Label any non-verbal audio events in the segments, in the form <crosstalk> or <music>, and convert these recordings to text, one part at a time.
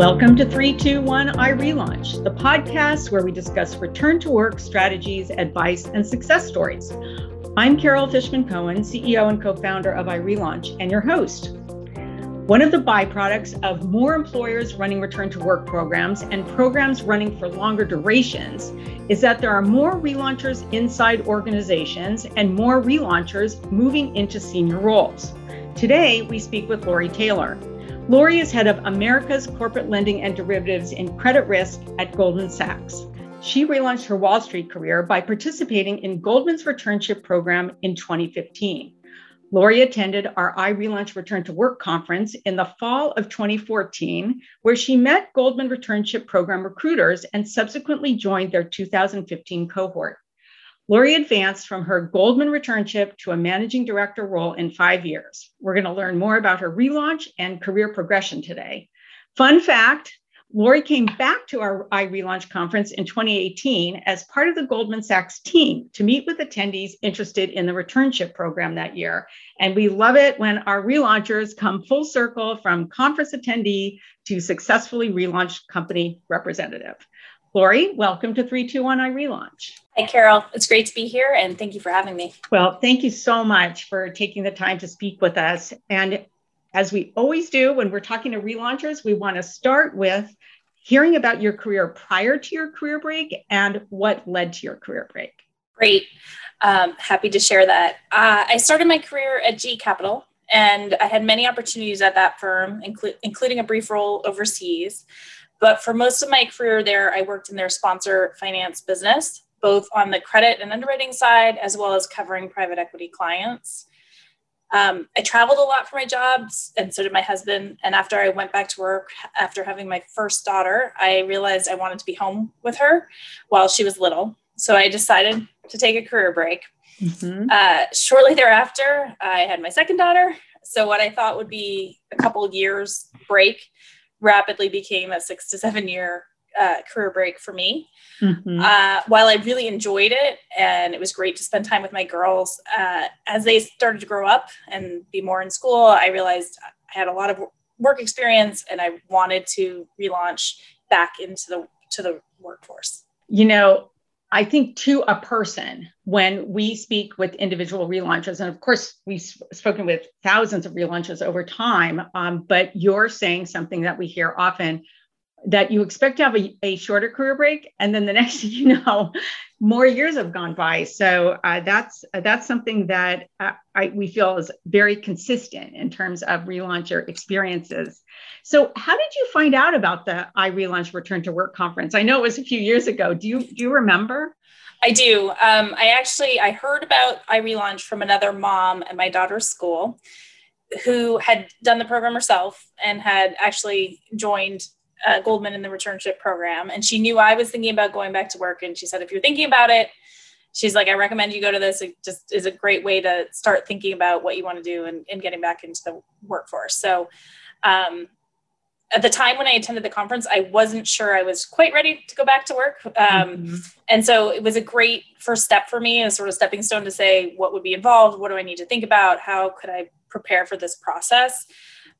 Welcome to 321 iRelaunch, the podcast where we discuss return to work strategies, advice, and success stories. I'm Carol Fishman Cohen, CEO and co founder of iRelaunch, and your host. One of the byproducts of more employers running return to work programs and programs running for longer durations is that there are more relaunchers inside organizations and more relaunchers moving into senior roles. Today, we speak with Lori Taylor. Lori is head of America's corporate lending and derivatives in credit risk at Goldman Sachs. She relaunched her Wall Street career by participating in Goldman's returnship program in 2015. Lori attended our iRelaunch Return to Work conference in the fall of 2014, where she met Goldman returnship program recruiters and subsequently joined their 2015 cohort. Lori advanced from her Goldman returnship to a managing director role in five years. We're going to learn more about her relaunch and career progression today. Fun fact Lori came back to our iRelaunch conference in 2018 as part of the Goldman Sachs team to meet with attendees interested in the returnship program that year. And we love it when our relaunchers come full circle from conference attendee to successfully relaunched company representative. Lori, welcome to 321 iRelaunch. Hi, Carol. It's great to be here and thank you for having me. Well, thank you so much for taking the time to speak with us. And as we always do when we're talking to relaunchers, we want to start with hearing about your career prior to your career break and what led to your career break. Great. Um, happy to share that. Uh, I started my career at GE Capital and I had many opportunities at that firm, inclu- including a brief role overseas. But for most of my career there, I worked in their sponsor finance business, both on the credit and underwriting side, as well as covering private equity clients. Um, I traveled a lot for my jobs, and so did my husband. And after I went back to work, after having my first daughter, I realized I wanted to be home with her while she was little. So I decided to take a career break. Mm-hmm. Uh, shortly thereafter, I had my second daughter. So what I thought would be a couple years break rapidly became a six to seven year uh, career break for me. Mm-hmm. Uh, while I really enjoyed it and it was great to spend time with my girls, uh, as they started to grow up and be more in school, I realized I had a lot of work experience and I wanted to relaunch back into the to the workforce. You know, I think to a person, when we speak with individual relaunches, and of course, we've spoken with thousands of relaunches over time, um, but you're saying something that we hear often that you expect to have a, a, shorter career break, and then the <laughs> next you know, more years have gone by. So uh, that's uh, that's something that uh, I, we feel is very consistent in terms of relauncher experiences. So, how did you find out about the iRelaunch Return to Work conference? I know it was a few years ago. Do you do you remember? I do. Um, I actually I heard about iRelaunch from another mom at my daughter's school, who had done the program herself and had actually joined uh, Goldman in the returnship program, and she knew I was thinking about going back to work, and she said, if you're thinking about it, she's like, I recommend you go to this. It just is a great way to start thinking about what you want to do and, and getting back into the workforce. So, um, at the time when I attended the conference, I wasn't sure I was quite ready to go back to work. Um, mm-hmm. And so it was a great first step for me, a sort of stepping stone to say what would be involved, what do I need to think about, how could I prepare for this process.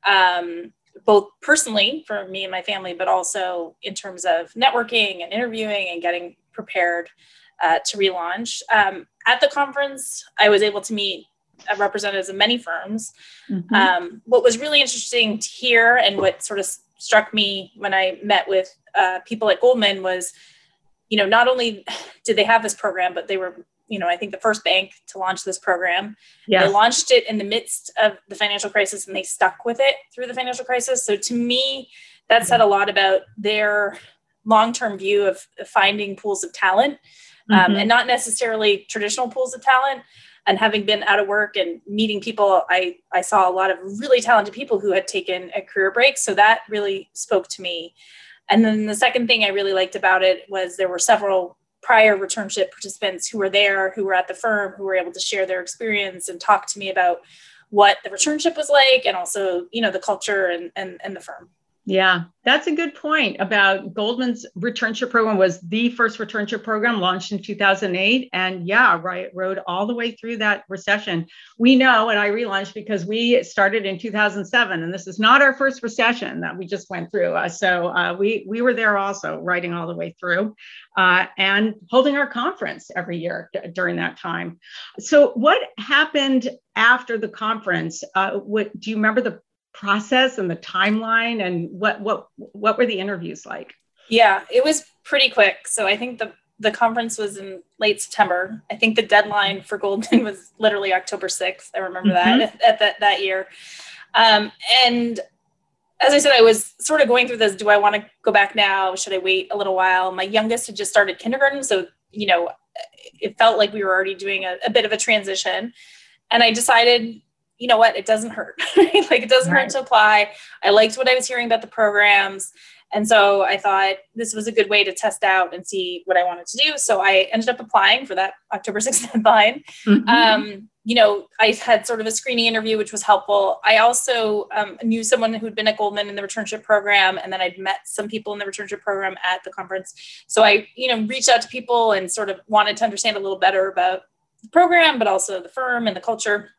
Um, both personally for me and my family, but also in terms of networking and interviewing and getting prepared uh, to relaunch. Um, at the conference, I was able to meet representatives of many firms. Mm-hmm. Um, what was really interesting to hear and what sort of struck me when I met with uh, people at Goldman was, you know, not only did they have this program, but they were you know, I think the first bank to launch this program. Yes. They launched it in the midst of the financial crisis and they stuck with it through the financial crisis. So to me, that said a lot about their long-term view of finding pools of talent um, mm-hmm. and not necessarily traditional pools of talent and having been out of work and meeting people I, I saw a lot of really talented people who had taken a career break so that really spoke to me and then the second thing i really liked about it was there were several prior returnship participants who were there, who were at the firm, who were able to share their experience and talk to me about what the returnship was like and also, you know, the culture and, and, and the firm. Yeah, that's a good point about Goldman's returnship program was the first returnship program launched in 2008. And yeah, right, rode all the way through that recession. We know, and I relaunched because we started in 2007, and this is not our first recession that we just went through. Uh, so uh, we, we were there also, riding all the way through uh, and holding our conference every year d- during that time. So what happened after the conference? Uh, what, do you remember the process and the timeline and what what what were the interviews like? Yeah it was pretty quick. So i think the the conference was in late september. I think the deadline for goldman <laughs> was literally october 6th i remember mm-hmm. that at that that year. Um, and as i said i was sort of going through this do i want to go back now? Should i wait a little while? My youngest had just started kindergarten so you know it felt like we were already doing a, a bit of a transition. And i decided you know what, it doesn't hurt. <laughs> like it doesn't right. hurt to apply. I liked what I was hearing about the programs. And so I thought this was a good way to test out and see what I wanted to do. So I ended up applying for that October <laughs> 6th deadline. Mm-hmm. Um, you know, I had sort of a screening interview, which was helpful. I also um, knew someone who'd been at Goldman in the returnship program, and then I'd met some people in the returnship program at the conference. So I, you know, reached out to people and sort of wanted to understand a little better about the program, but also the firm and the culture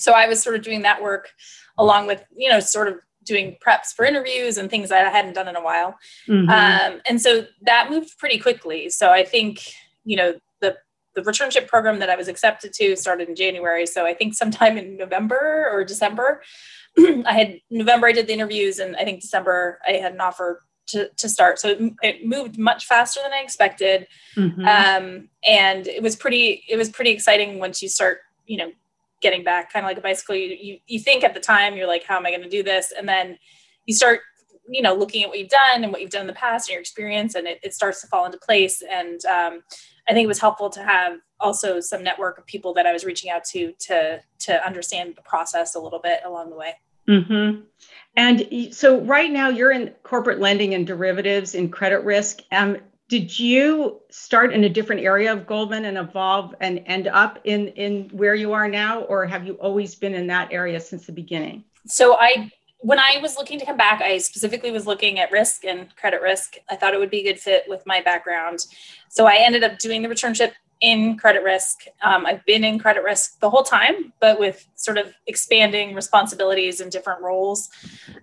so I was sort of doing that work along with, you know, sort of doing preps for interviews and things that I hadn't done in a while. Mm-hmm. Um, and so that moved pretty quickly. So I think, you know, the the returnship program that I was accepted to started in January. So I think sometime in November or December, <clears throat> I had November I did the interviews, and I think December I had an offer to, to start. So it, it moved much faster than I expected, mm-hmm. um, and it was pretty it was pretty exciting once you start you know getting back kind of like a bicycle you, you you think at the time you're like how am i going to do this? And then you start you know looking at what you've done and what you've done in the past and your experience and it, it starts to fall into place. And um, i think it was helpful to have also some network of people that i was reaching out to to to understand the process a little bit along the way. Mm-hmm. and so right now you're in corporate lending and derivatives in credit risk. Um, did you start in a different area of Goldman and evolve and end up in in where you are now, or have you always been in that area since the beginning? So I when I was looking to come back, I specifically was looking at risk and credit risk. I thought it would be a good fit with my background. So I ended up doing the returnship in credit risk. Um, I've been in credit risk the whole time, but with sort of expanding responsibilities and different roles,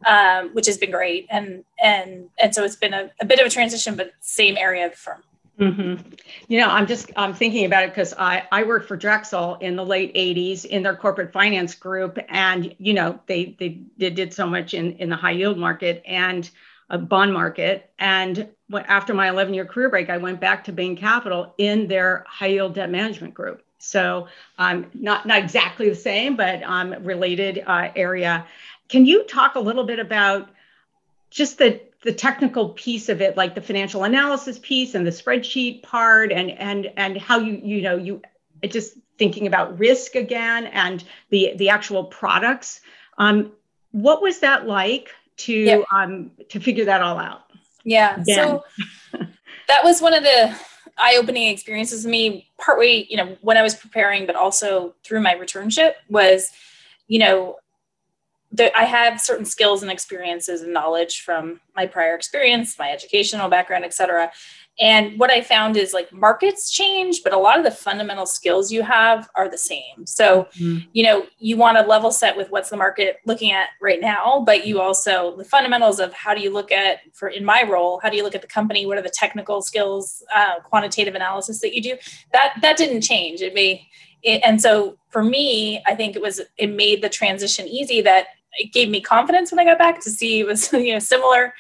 um, which has been great. And and and so it's been a, a bit of a transition, but same area of the firm. Mm-hmm. You know, I'm just I'm thinking about it because I I worked for Drexel in the late '80s in their corporate finance group, and you know they they, they did so much in in the high yield market and a bond market. And after my 11 year career break, I went back to Bain Capital in their high yield debt management group. So um, not not exactly the same, but um, related uh, area. Can you talk a little bit about just the the technical piece of it, like the financial analysis piece and the spreadsheet part, and and and how you you know you just thinking about risk again and the the actual products. Um, what was that like to yep. um to figure that all out? Yeah. So <laughs> that was one of the eye-opening experiences to me partway, you know, when I was preparing, but also through my returnship was, you know, that I have certain skills and experiences and knowledge from my prior experience, my educational background, et cetera. And what I found is like markets change, but a lot of the fundamental skills you have are the same. So, mm-hmm. you know, you want to level set with what's the market looking at right now, but you also the fundamentals of how do you look at for in my role, how do you look at the company? What are the technical skills, uh, quantitative analysis that you do? That that didn't change. It may, it, and so for me, I think it was it made the transition easy. That it gave me confidence when I got back to see it was <laughs> you know similar.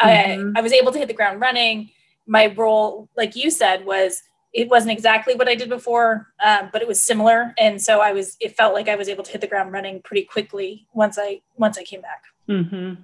Mm-hmm. I, I was able to hit the ground running my role, like you said, was it wasn't exactly what I did before, um, but it was similar, and so I was. It felt like I was able to hit the ground running pretty quickly once I once I came back. Mm-hmm.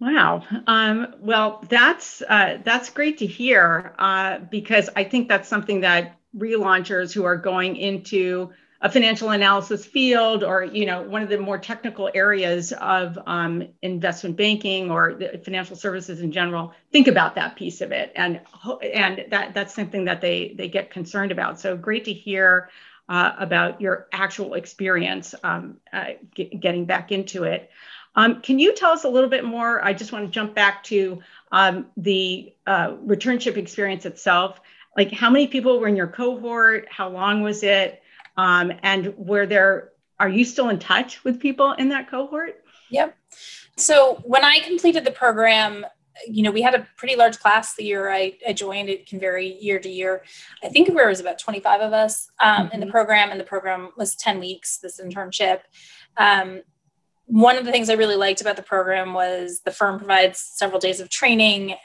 Wow. Um, well, that's uh, that's great to hear uh, because I think that's something that relaunchers who are going into a financial analysis field or you know one of the more technical areas of um, investment banking or financial services in general think about that piece of it and and that that's something that they they get concerned about so great to hear uh, about your actual experience um, uh, get, getting back into it Um, can you tell us a little bit more? I just want to jump back to um, the uh, returnship experience itself. Like, how many people were in your cohort? How long was it? Um, and were there? Are you still in touch with people in that cohort? Yep. So when I completed the program, you know, we had a pretty large class the year I, I joined. It can vary year to year. I think there was about 25 of us um, mm-hmm. in the mm-hmm. program, and the program was 10 weeks, this internship. Um, one of the things I really liked about the program was the firm provides several days of training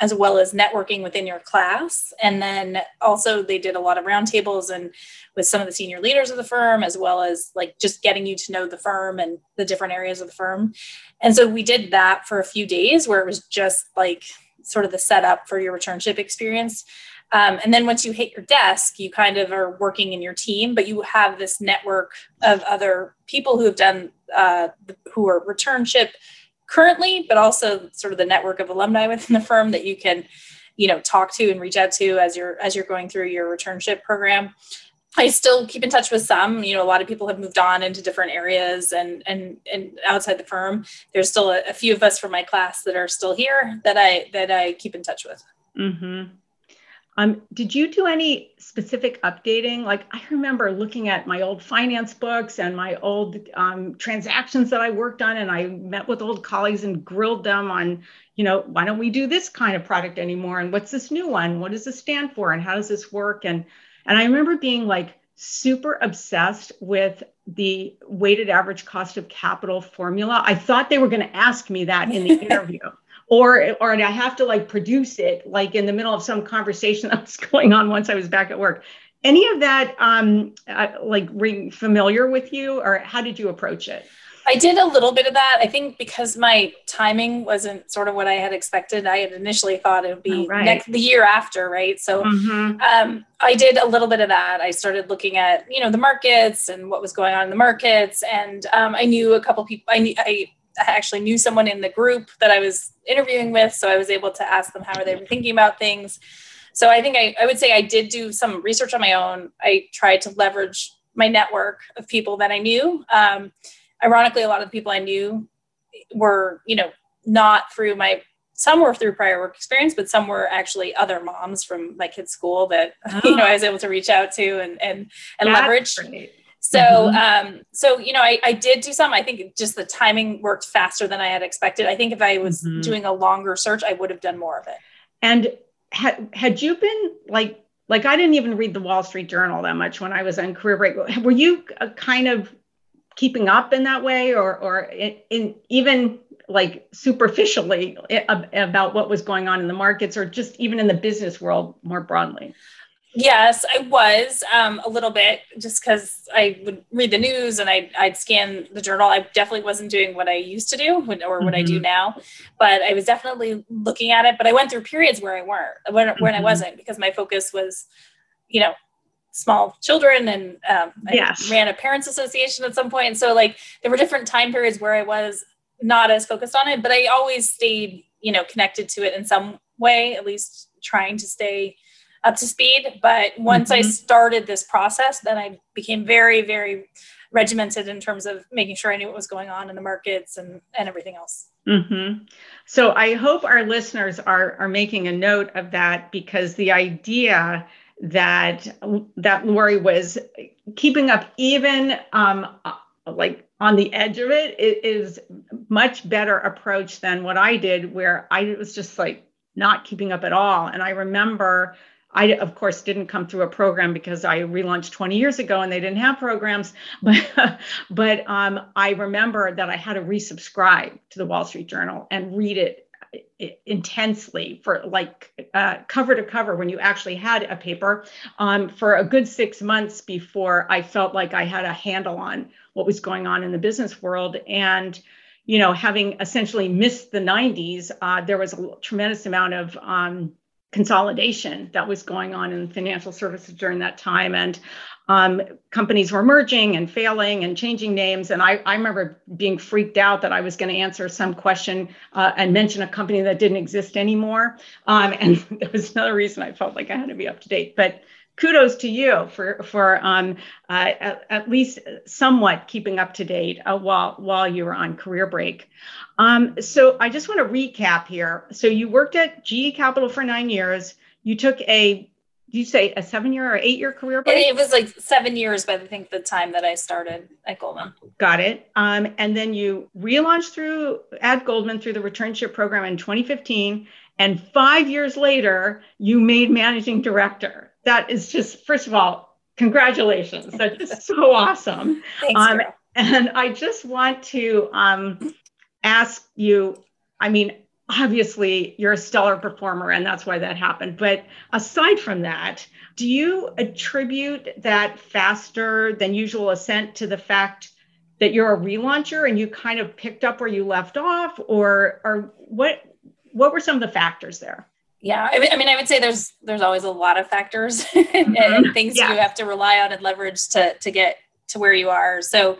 as well as networking within your class. And then also they did a lot of roundtables and with some of the senior leaders of the firm, as well as like just getting you to know the firm and the different areas of the firm. And so we did that for a few days where it was just like sort of the setup for your returnship experience. Um, and then once you hit your desk, you kind of are working in your team, but you have this network of other people who have done, uh, who are returnship currently, but also sort of the network of alumni within the firm that you can, you know, talk to and reach out to as you're as you're going through your returnship program. I still keep in touch with some. You know, a lot of people have moved on into different areas and and and outside the firm. There's still a, a few of us from my class that are still here that I that I keep in touch with. Mm-hmm. Um, did you do any specific updating? Like I remember looking at my old finance books and my old um, transactions that I worked on, and I met with old colleagues and grilled them on, you know, why don't we do this kind of product anymore? And what's this new one? What does this stand for? And how does this work? And and I remember being like super obsessed with the weighted average cost of capital formula. I thought they were going to ask me that in the <laughs> interview or or I have to like produce it like in the middle of some conversation <laughs> that was going on once I was back at work. Any of that um, uh, like ring familiar with you, or how did you approach it? I did a little bit of that. I think because my timing wasn't sort of what I had expected. I had initially thought it would be oh, right. next the year after, right? So mm-hmm. um, I did a little bit of that. I started looking at you know the markets and what was going on in the markets, and um, I knew a couple people. I knew I I actually knew someone in the group that I was interviewing with, so I was able to ask them how are they were thinking about things. So I think I, I would say I did do some research on my own. I tried to leverage my network of people that I knew. Um, ironically, a lot of the people I knew were, you know, not through my some were through prior work experience, but some were actually other moms from my kids' school that oh. <laughs> you know I was able to reach out to and and and That's leverage. Great. So, mm-hmm. um, so you know, I, I did do some. I think just the timing worked faster than I had expected. I think if I was mm-hmm. doing a longer search, I would have done more of it. And had had you been like like I didn't even read the Wall Street Journal that much when I was on career break. Were you uh, kind of keeping up in that way, or or in, in even like superficially eh, about what was going on in the markets, or just even in the business world more broadly? Yes, I was um, a little bit just because I would read the news and I'd, I'd scan the journal. I definitely wasn't doing what I used to do or what mm-hmm. I do mm-hmm. now, but I was definitely looking at it. But I went through periods where I weren't, when, mm-hmm. when I mm-hmm. wasn't, because my focus was, you know, small children and um, yes. I ran a parents association at some point. And so like there were different time periods where I was not as focused on it, but I always stayed, you know, connected to it in some way, at least trying to stay up to speed. But once mm-hmm. I started this process, then I became very, very regimented in terms of making sure I knew what was going on in the markets and, and everything else. Mm-hmm. So I hope our listeners are, are making a note of that because the idea that that Lori was keeping up even um, like on the edge of it, it is much better approach than what I did where I was just like not keeping up at all. And I remember I, of course, didn't come through a program because I relaunched 20 years ago and they didn't have programs. <laughs> But, but um, I remember that I had to resubscribe to the Wall Street Journal and read it intensely for like uh, cover to cover when you actually had a paper um, for a good six months before I felt like I had a handle on what was going on in the business world. And you know, having essentially missed the 90s, uh, there was a tremendous amount of um, consolidation that was going on in financial services during that time. And um, companies were merging and failing and changing names. And I, I remember being freaked out that I was going to answer some question uh, and mention a company that didn't exist anymore. Um, and <laughs> there was another reason I felt like I had to be up to date. But kudos to you for for um, uh, at, at, least somewhat keeping up to date uh, while while you were on career break. Um, so I just want to recap here. So you worked at GE Capital for nine years. You took a you say a seven year or eight year career break? It, was like seven years by I think the time that I started at Goldman. Got it. Um, and then you relaunched through at Goldman through the returnship program in 2015. And five years later, you made managing director. That is just, first of all, congratulations. That's just so awesome. Thanks, um, and I just want to um, ask you I mean, obviously you're a stellar performer and that's why that happened. But aside from that, do you attribute that faster than usual ascent to the fact that you're a relauncher and you kind of picked up where you left off or or what what were some of the factors there? Yeah, I mean, I would say there's there's always a lot of factors <laughs> mm-hmm. and things yeah. you have to rely on and leverage to to get to where you are. So,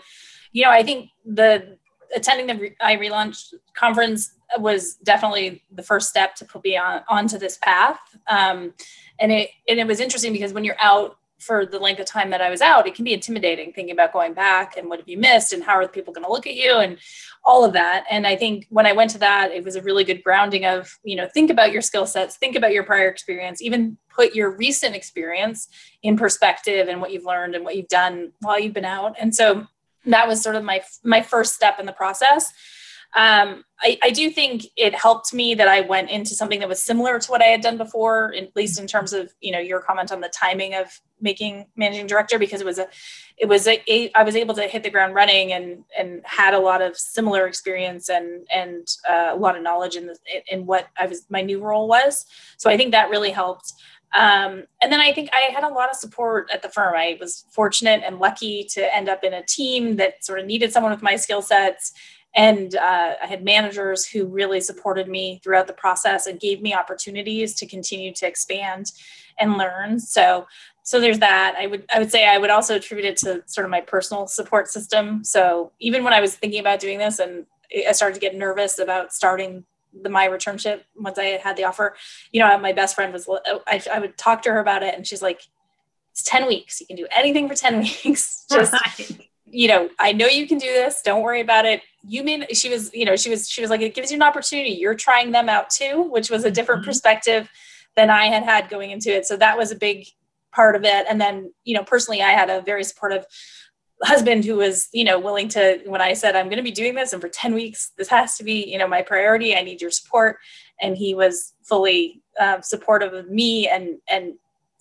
you know, I think the attending the iRelaunch conference was definitely the first step to put me on onto this path. Um, and it and it was interesting because when you're out for the length of time that I was out, it can be intimidating thinking about going back and what have you missed and how are people going to look at you and all of that. And I think when I went to that, it was a really good grounding of, you know, think about your skill sets, think about your prior experience, even put your recent experience in perspective and what you've learned and what you've done while you've been out. And so that was sort of my my first step in the process um, I, I, do think it helped me that I went into something that was similar to what I had done before, at least in terms of you know your comment on the timing of making managing director, because it was a, it was a, a I was able to hit the ground running and and had a lot of similar experience and and uh, a lot of knowledge in the in what I was my new role was. So I think that really helped. Um, and then I think I had a lot of support at the firm. I was fortunate and lucky to end up in a team that sort of needed someone with my skill sets and uh, i had managers who really supported me throughout the process and gave me opportunities to continue to expand and learn. So so there's that. I would i would say i would also attribute it to sort of my personal support system. So even when i was thinking about doing this and i started to get nervous about starting the my returnship once i had the offer you know my best friend was I, I would talk to her about it and she's like it's 10 weeks. You can do anything for 10 <laughs> weeks. Just you know, I know you can do this. Don't worry about it. You mean she was, you know, she was, she was like, it gives you an opportunity. You're trying them out too, which was a different mm-hmm. perspective than I had had going into it. So that was a big part of it. And then, you know, personally, I had a very supportive husband who was, you know, willing to, when I said, I'm going to be doing this and for 10 weeks, this has to be, you know, my priority. I need your support. And he was fully uh, supportive of me and, and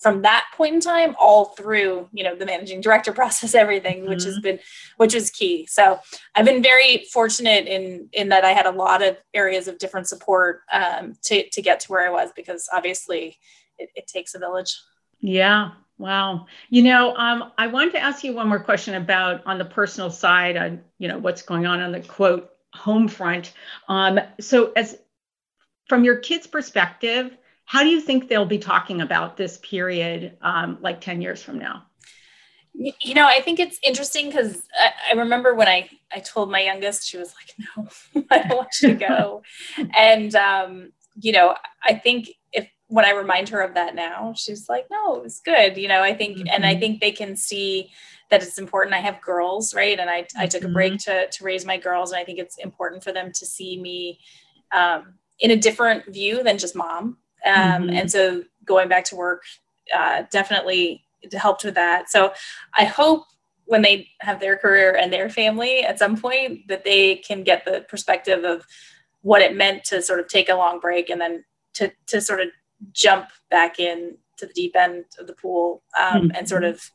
from that point in time all through you know the managing director <laughs> process everything mm-hmm. which has mm-hmm. been which was key so i've been very fortunate in in that i had a lot of areas of different support um, to to get to where i was because obviously it, it takes a village yeah wow you know um, i wanted to ask you one more question about on the personal side on you know what's going on on the quote home front um, so as from your kids perspective how do you think they'll be talking about this period um, like 10 years from now? You know, I think it's interesting because I, I, remember when I, I told my youngest, she was like, no, <laughs> I don't want you to go. <laughs> and, um, you know, I think if when I remind her of that now, she's like, no, it was good. You know, I think, mm-hmm. and I mm-hmm. think they can see that it's important. I have girls, right? And I, I took a break mm-hmm. to, to raise my girls. And I think it's important for them to see me um, in a different view than just mom um, mm-hmm. And so going back to work uh, definitely helped with that. So I hope when they have their career and their family at some point that they can get the perspective of what it meant to sort of take a long break and then to, to sort of jump back in to the deep end of the pool um, mm-hmm. and sort of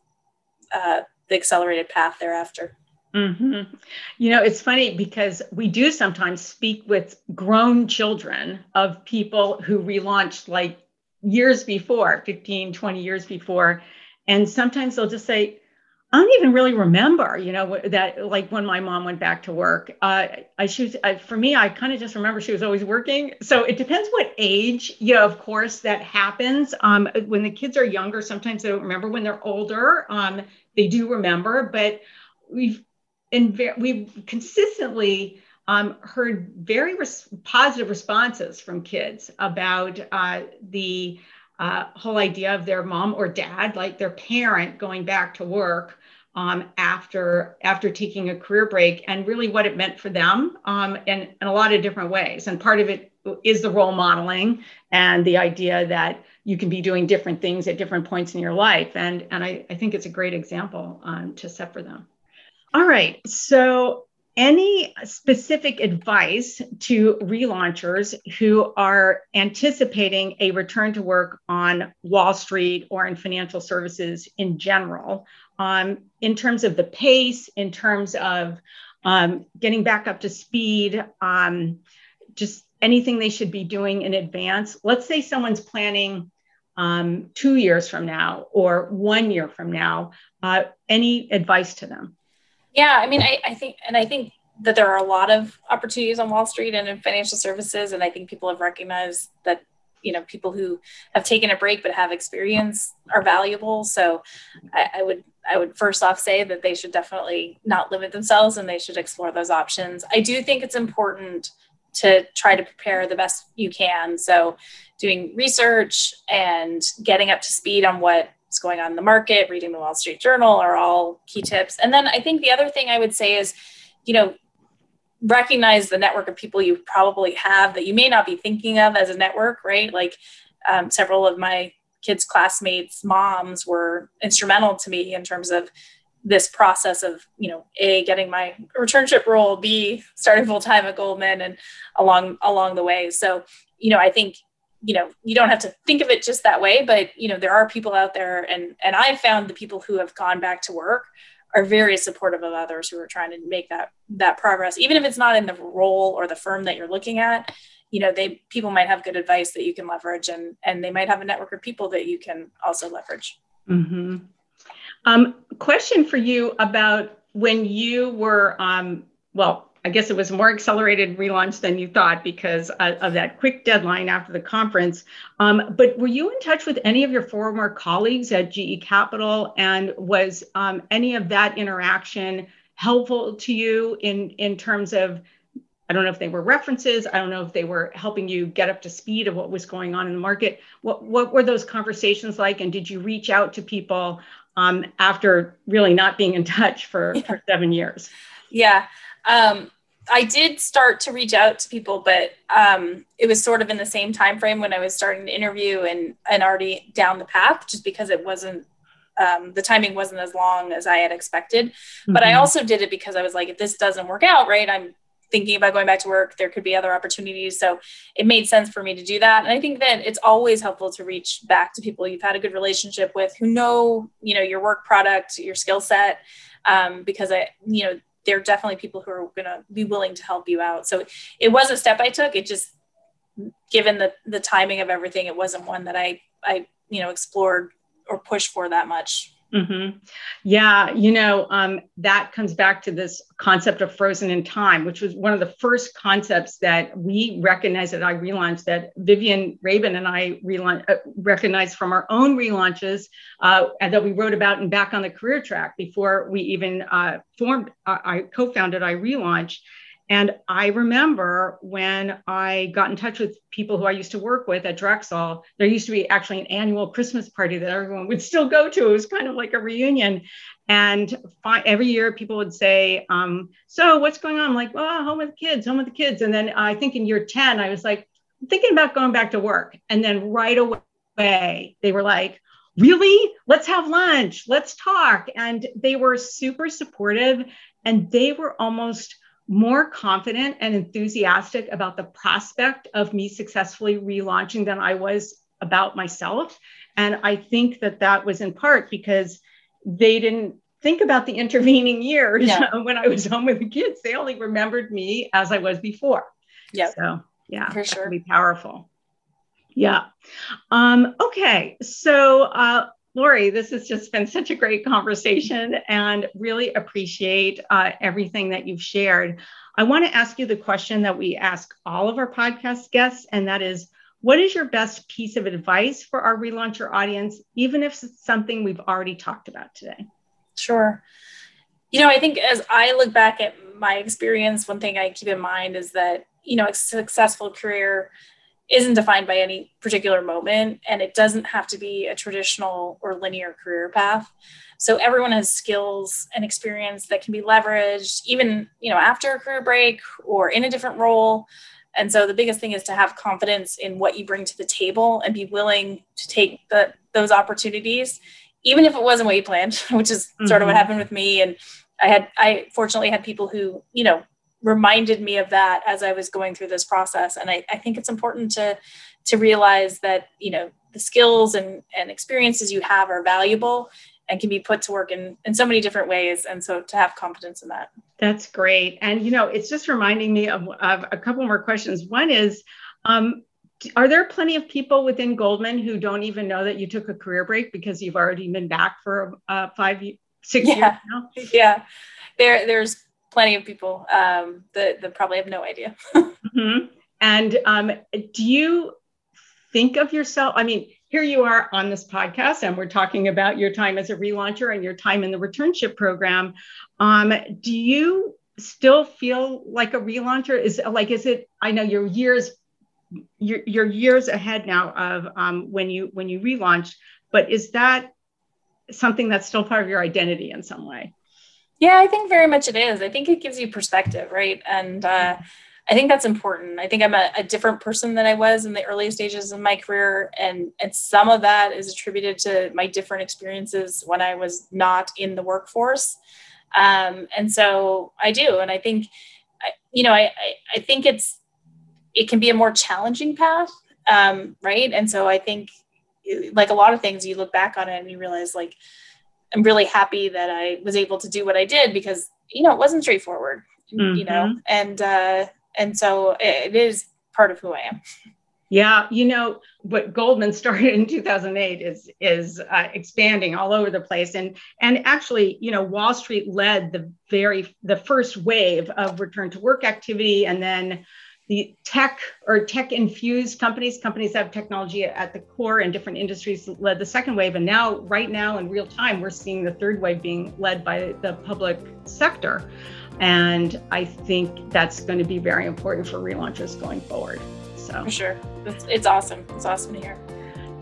uh, the accelerated path thereafter. Mm-hmm. You know, it's funny because we do sometimes speak with grown children of people who relaunched like years before, 15, 20 years before. And sometimes they'll just say, I don't even really remember, you know, that like when my mom went back to work. Uh, I should, I, for me, I kind of just remember she was always working. So it depends what age, you know, of course, that happens. Um, when the kids are younger, sometimes they don't remember. When they're older, um, they do remember. But we've and ve- we've consistently um, heard very res- positive responses from kids about uh, the uh, whole idea of their mom or dad, like their parent, going back to work um, after after taking a career break, and really what it meant for them um, in, in a lot of different ways. And part of it is the role modeling and the idea that you can be doing different things at different points in your life. And, and I, I think it's a great example um, to set for them. All right. So any specific advice to relaunchers who are anticipating a return to work on Wall Street or in financial services in general, um, in terms of the pace, in terms of um, getting back up to speed, um, just anything they should be doing in advance? Let's say someone's planning um, two years from now or one year from now. Uh, any advice to them? Yeah, I mean, I, I think, and I think that there are a lot of opportunities on Wall Street and in financial services. And I think people have recognized that, you know, people who have taken a break but have experience are valuable. So I, I would, I would first off say that they should definitely not limit themselves and they should explore those options. I do think it's important to try to prepare the best you can. So doing research and getting up to speed on what's going on in the market, reading the Wall Street Journal are all key tips. And then I think the other thing I would say is, you know, recognize the network of people you probably have that you may not be thinking of as a network, right? Like um, several of my kids' classmates' moms were instrumental to me in terms of this process of, you know, a getting my returnship role, b starting full time at Goldman, and along along the way. So, you know, I think you know you don't have to think of it just that way but you know there are people out there and and i've found the people who have gone back to work are very supportive of others who are trying to make that that progress even if it's not in the role or the firm that you're looking at you know they people might have good advice that you can leverage and and they might have a network of people that you can also leverage mm-hmm. um, question for you about when you were um, well I guess it was more accelerated relaunch than you thought because of that quick deadline after the conference. Um, but were you in touch with any of your former colleagues at GE Capital? And was um, any of that interaction helpful to you in, in terms of? I don't know if they were references. I don't know if they were helping you get up to speed of what was going on in the market. What, what were those conversations like? And did you reach out to people um, after really not being in touch for, yeah. for seven years? Yeah. Um, I did start to reach out to people, but um, it was sort of in the same time frame when I was starting to interview and and already down the path, just because it wasn't um, the timing wasn't as long as I had expected. Mm-hmm. But I mm-hmm. also did it because I was like, if this doesn't work out, right, I'm thinking about going back to work. There could be other opportunities, so it made sense for me to do that. And I think that it's always helpful to reach back to people you've had a good relationship with, who know you know your work product, your skill set, um, because I you know there are definitely people who are going to be willing to help you out. So it was a step I took. It just, given the the timing of everything, it wasn't one that I I you know explored or pushed for that much. Mm-hmm. Yeah, you know, um, that comes back to this concept of frozen in time, which was one of the first concepts that we recognized that I relaunched, that Vivian Rabin and I relaunch, uh, recognized from our own relaunches, uh, and that we wrote about in Back on the Career Track before we even uh, formed, uh, I co founded iRelaunch. And I remember when I got in touch with people who I used to work with at Drexel, there used to be actually an annual Christmas party that everyone would still go to. It was kind of like a reunion. And fi- every year people would say, um, So what's going on? I'm like, Well, home with the kids, home with the kids. And then I think in year 10, I was like, I'm thinking about going back to work. And then right away, they were like, Really? Let's have lunch. Let's talk. And they were super supportive and they were almost more confident and enthusiastic about the prospect of me successfully relaunching than I was about myself. And I think that that was in part because they didn't think about the intervening years yeah. <laughs> when I was home with the kids. They only remembered me as I was before. Yeah. So yeah, for sure. Be powerful. Yeah. Um, okay. So uh, Lori, this has just been such a great conversation and really appreciate uh, everything that you've shared. I want to ask you the question that we ask all of our podcast guests, and that is what is your best piece of advice for our relauncher audience, even if it's something we've already talked about today? Sure. You know, I think as I look back at my experience, one thing I keep in mind is that, you know, a successful career isn't defined by any particular moment and it doesn't have to be a traditional or linear career path so everyone has skills and experience that can be leveraged even you know after a career break or in a different role and so the biggest thing is to have confidence in what you bring to the table and be willing to take the, those opportunities even if it wasn't what you planned <laughs> which is mm-hmm. sort of what mm-hmm. happened with me and i had i fortunately had people who you know reminded me of that as I was going through this process. And I, I think it's important to to realize that you know the skills and, and experiences you have are valuable and can be put to work in, in so many different ways. And so to have confidence in that. That's great. And you know, it's just reminding me of, of a couple more questions. One is um, are there plenty of people within Goldman who don't even know that you took a career break because you've already been back for uh, five, six yeah. years now? Yeah, there, there's plenty of people um, that, that probably have no idea. <laughs> mm-hmm. And um, do you think of yourself? I mean, here you are on this podcast, and we're talking about your time as a relauncher and your time in the returnship program. Um, do you still feel like a relauncher? Is like, is it? I know you're years, you're, you're years ahead now of um, when you when you relaunched, but is that something that's still part of your identity in some way? Yeah, I think very much it is. I think it gives you perspective, right? And uh, I think that's important. I think I'm a, a, different person than I was in the early stages of my career, and and some of that is attributed to my different experiences when I was not in the workforce. Um, and so I do, and I think, you know, I, I, I think it's it can be a more challenging path, um, right? And so I think, like a lot of things, you look back on it and you realize, like I'm really happy that I was able to do what I did because you know it wasn't straightforward, mm-hmm. you know, and uh, and so it is part of who I am. Yeah, you know what Goldman <laughs> started in 2008 is is uh, expanding all over the place, and and actually, you know, Wall Street led the very the first wave of return to work activity, and then the tech or tech infused companies, companies that have technology at the core in different industries led the second wave. And now, right now in real time, we're seeing the third wave being led by the public sector. And I think that's going to be very important for relaunchers going forward. So, for sure. It's, it's awesome. It's awesome to hear.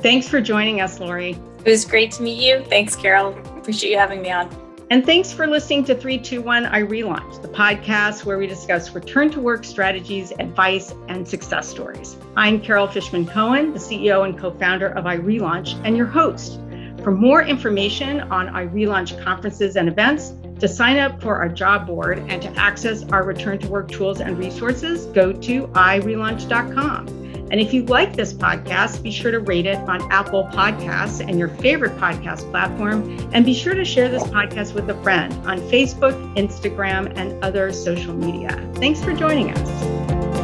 Thanks for joining us, Lori. It was great to meet you. Thanks, Carol. Appreciate you having me on. And thanks for listening to 321 iRelaunch, the podcast where we discuss return to work strategies, advice, and success stories. I'm Carol Fishman Cohen, the CEO and co founder of iRelaunch, and your host. For more information on iRelaunch conferences and events, to sign up for our job board, and to access our return to work tools and resources, go to irelaunch.com. And if you like this podcast, be sure to rate it on Apple Podcasts and your favorite podcast platform. And be sure to share this podcast with a friend on Facebook, Instagram, and other social media. Thanks for joining us.